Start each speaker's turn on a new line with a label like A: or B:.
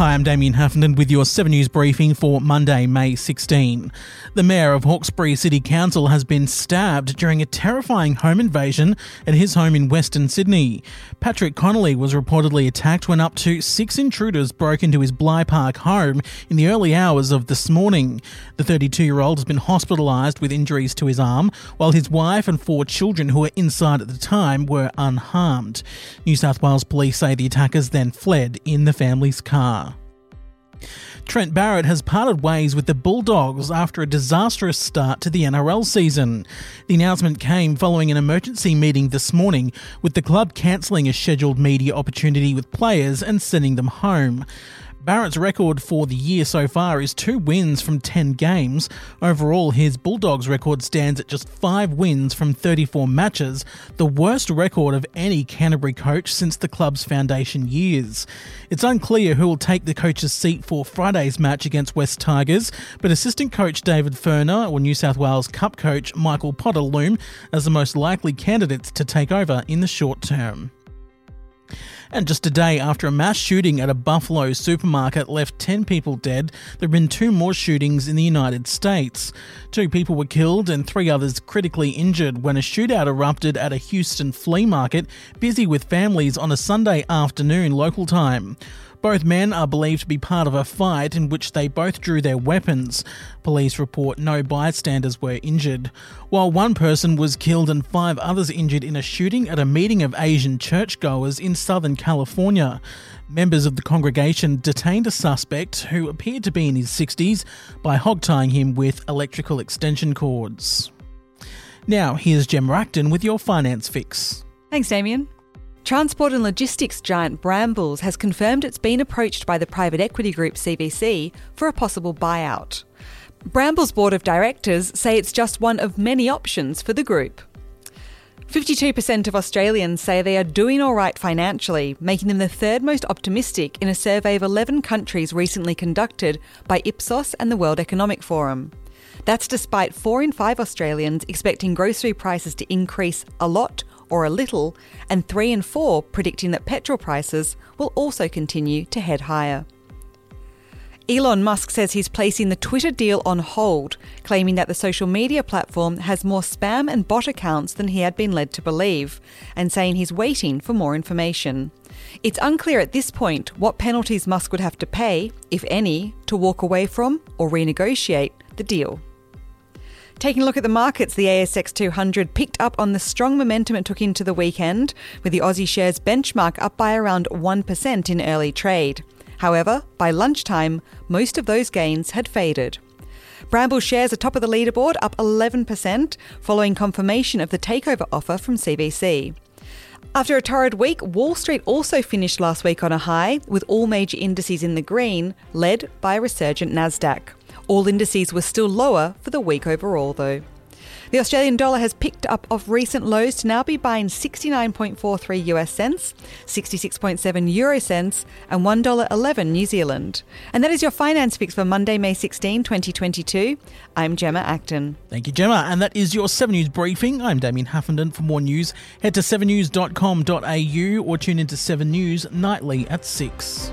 A: Hi, I'm Damien Huffenden with your 7 News briefing for Monday, May 16. The Mayor of Hawkesbury City Council has been stabbed during a terrifying home invasion at his home in Western Sydney. Patrick Conolly was reportedly attacked when up to six intruders broke into his Bligh Park home in the early hours of this morning. The 32 year old has been hospitalised with injuries to his arm, while his wife and four children who were inside at the time were unharmed. New South Wales police say the attackers then fled in the family's car. Trent Barrett has parted ways with the Bulldogs after a disastrous start to the NRL season. The announcement came following an emergency meeting this morning, with the club cancelling a scheduled media opportunity with players and sending them home. Barrett's record for the year so far is two wins from 10 games. Overall, his Bulldogs record stands at just five wins from 34 matches, the worst record of any Canterbury coach since the club's foundation years. It's unclear who will take the coach's seat for Friday's match against Wests Tigers, but assistant coach David Furner or New South Wales Cup coach Michael Potter loom as the most likely candidates to take over in the short term. And just a day after a mass shooting at a Buffalo supermarket left 10 people dead, there have been two more shootings in the United States. Two people were killed and three others critically injured when a shootout erupted at a Houston flea market busy with families on a Sunday afternoon local time. Both men are believed to be part of a fight in which they both drew their weapons. Police report no bystanders were injured. While one person was killed and five others injured in a shooting at a meeting of Asian churchgoers in Southern California. Members of the congregation detained a suspect who appeared to be in his 60s by hogtying him with electrical extension cords. Now, here's Gemma Acton with your finance fix.
B: Thanks, Damien. Transport and logistics giant Brambles has confirmed it's been approached by the private equity group CVC for a possible buyout. Brambles' board of directors say it's just one of many options for the group. 52% of Australians say they are doing all right financially, making them the third most optimistic in a survey of 11 countries recently conducted by Ipsos and the World Economic Forum. That's despite 4 in 5 Australians expecting grocery prices to increase a lot or a little, and 3 and 4 predicting that petrol prices will also continue to head higher. Elon Musk says he's placing the Twitter deal on hold, claiming that the social media platform has more spam and bot accounts than he had been led to believe, and saying he's waiting for more information. It's unclear at this point what penalties Musk would have to pay, if any, to walk away from or renegotiate the deal. Taking a look at the markets, the ASX 200 picked up on the strong momentum it took into the weekend, with the Aussie shares benchmark up by around 1% in early trade. However, by lunchtime, most of those gains had faded. Brambles shares are top of the leaderboard, up 11%, following confirmation of the takeover offer from CVC. After a torrid week, Wall Street also finished last week on a high, with all major indices in the green, led by a resurgent Nasdaq. All indices were still lower for the week overall, though. The Australian dollar has picked up off recent lows to now be buying 69.43 US cents, 66.7 euro cents, and $1.11 New Zealand. And that is your finance fix for Monday, May 16, 2022. I'm Gemma Acton.
A: Thank you, Gemma. And that is your 7 News briefing. I'm Damien Huffenden. For more news, head to 7news.com.au or tune into 7 News nightly at 6.